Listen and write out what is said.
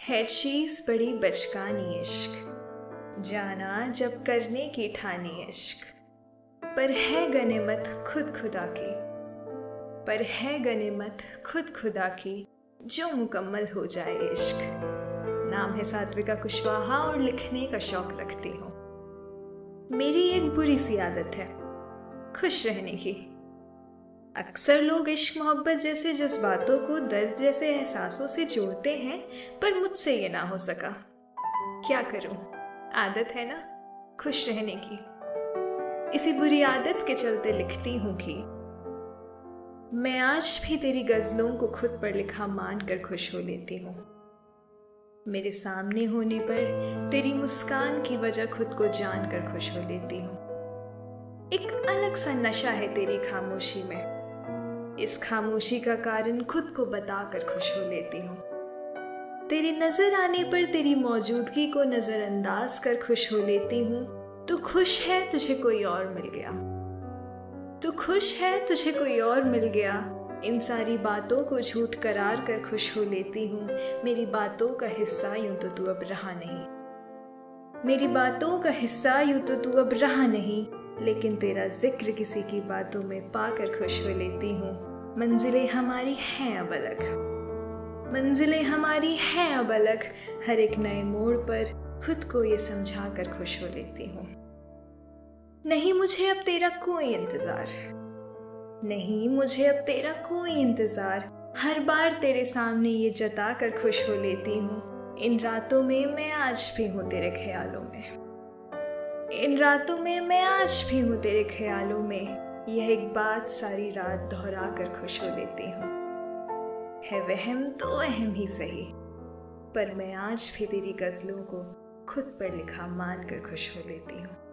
है चीज़ बड़ी बचकानी इश्क, जाना जब करने की ठानी इश्क। पर है गनीमत खुद खुदा की, पर है गनीमत खुद खुदा की, जो मुकम्मल हो जाए इश्क। नाम है सात्विका कुशवाहा और लिखने का शौक रखती हूँ। मेरी एक बुरी सी आदत है, खुश रहने की। अक्सर लोग इश्क, मोहब्बत जैसे जज्बातों को दर्द जैसे एहसासों से जोड़ते हैं, पर मुझसे ये ना हो सका। क्या करूँ? आदत है ना? खुश रहने की। इसी बुरी आदत के चलते लिखती हूँ कि मैं आज भी तेरी गजलों को खुद पर लिखा मान कर खुश हो लेती हूँ। मेरे सामने होने पर तेरी मुस्कान की वजह खुद को जानकर खुश हो लेती हूँ। एक अलग सा नशा है तेरी खामोशी में। इस खामोशी का कारण खुद को बताकर खुश हो लेती हूँ। तेरी नज़र आने पर तेरी मौजूदगी को नजरअंदाज कर खुश हो लेती हूँ। तू खुश है, तुझे कोई और मिल गया। तू खुश है, तुझे कोई और मिल गया। इन सारी बातों को झूठ करार कर खुश हो लेती हूँ। मेरी बातों का हिस्सा यूँ तो तू अब रहा नहीं। मेरी बातों का हिस्सा यूँ तो तू अब रहा नहीं, लेकिन तेरा ज़िक्र किसी की बातों में पाकर खुश हो लेती हूँ। मंजिलें हमारी हैं अब अलग। मंजिलें हमारी हैं अब अलग। हर एक नए मोड़ पर खुद को ये समझा कर खुश हो लेती हूँ। नहीं मुझे अब तेरा कोई इंतज़ार। नहीं मुझे अब तेरा कोई इंतज़ार। हर बार तेरे सामने ये जता कर खुश हो लेती हूँ। इन रातों में मैं आज भी हूँ तेरे ख्यालों में। इन रातों में मैं आज भी हूँ तेरे ख्यालों में। यह एक बात सारी रात दोहरा कर खुश हो लेती हूँ। है वहम तो वहम ही सही। पर मैं आज भी तेरी गज़लों को खुद पर लिखा मान कर खुश हो लेती हूँ।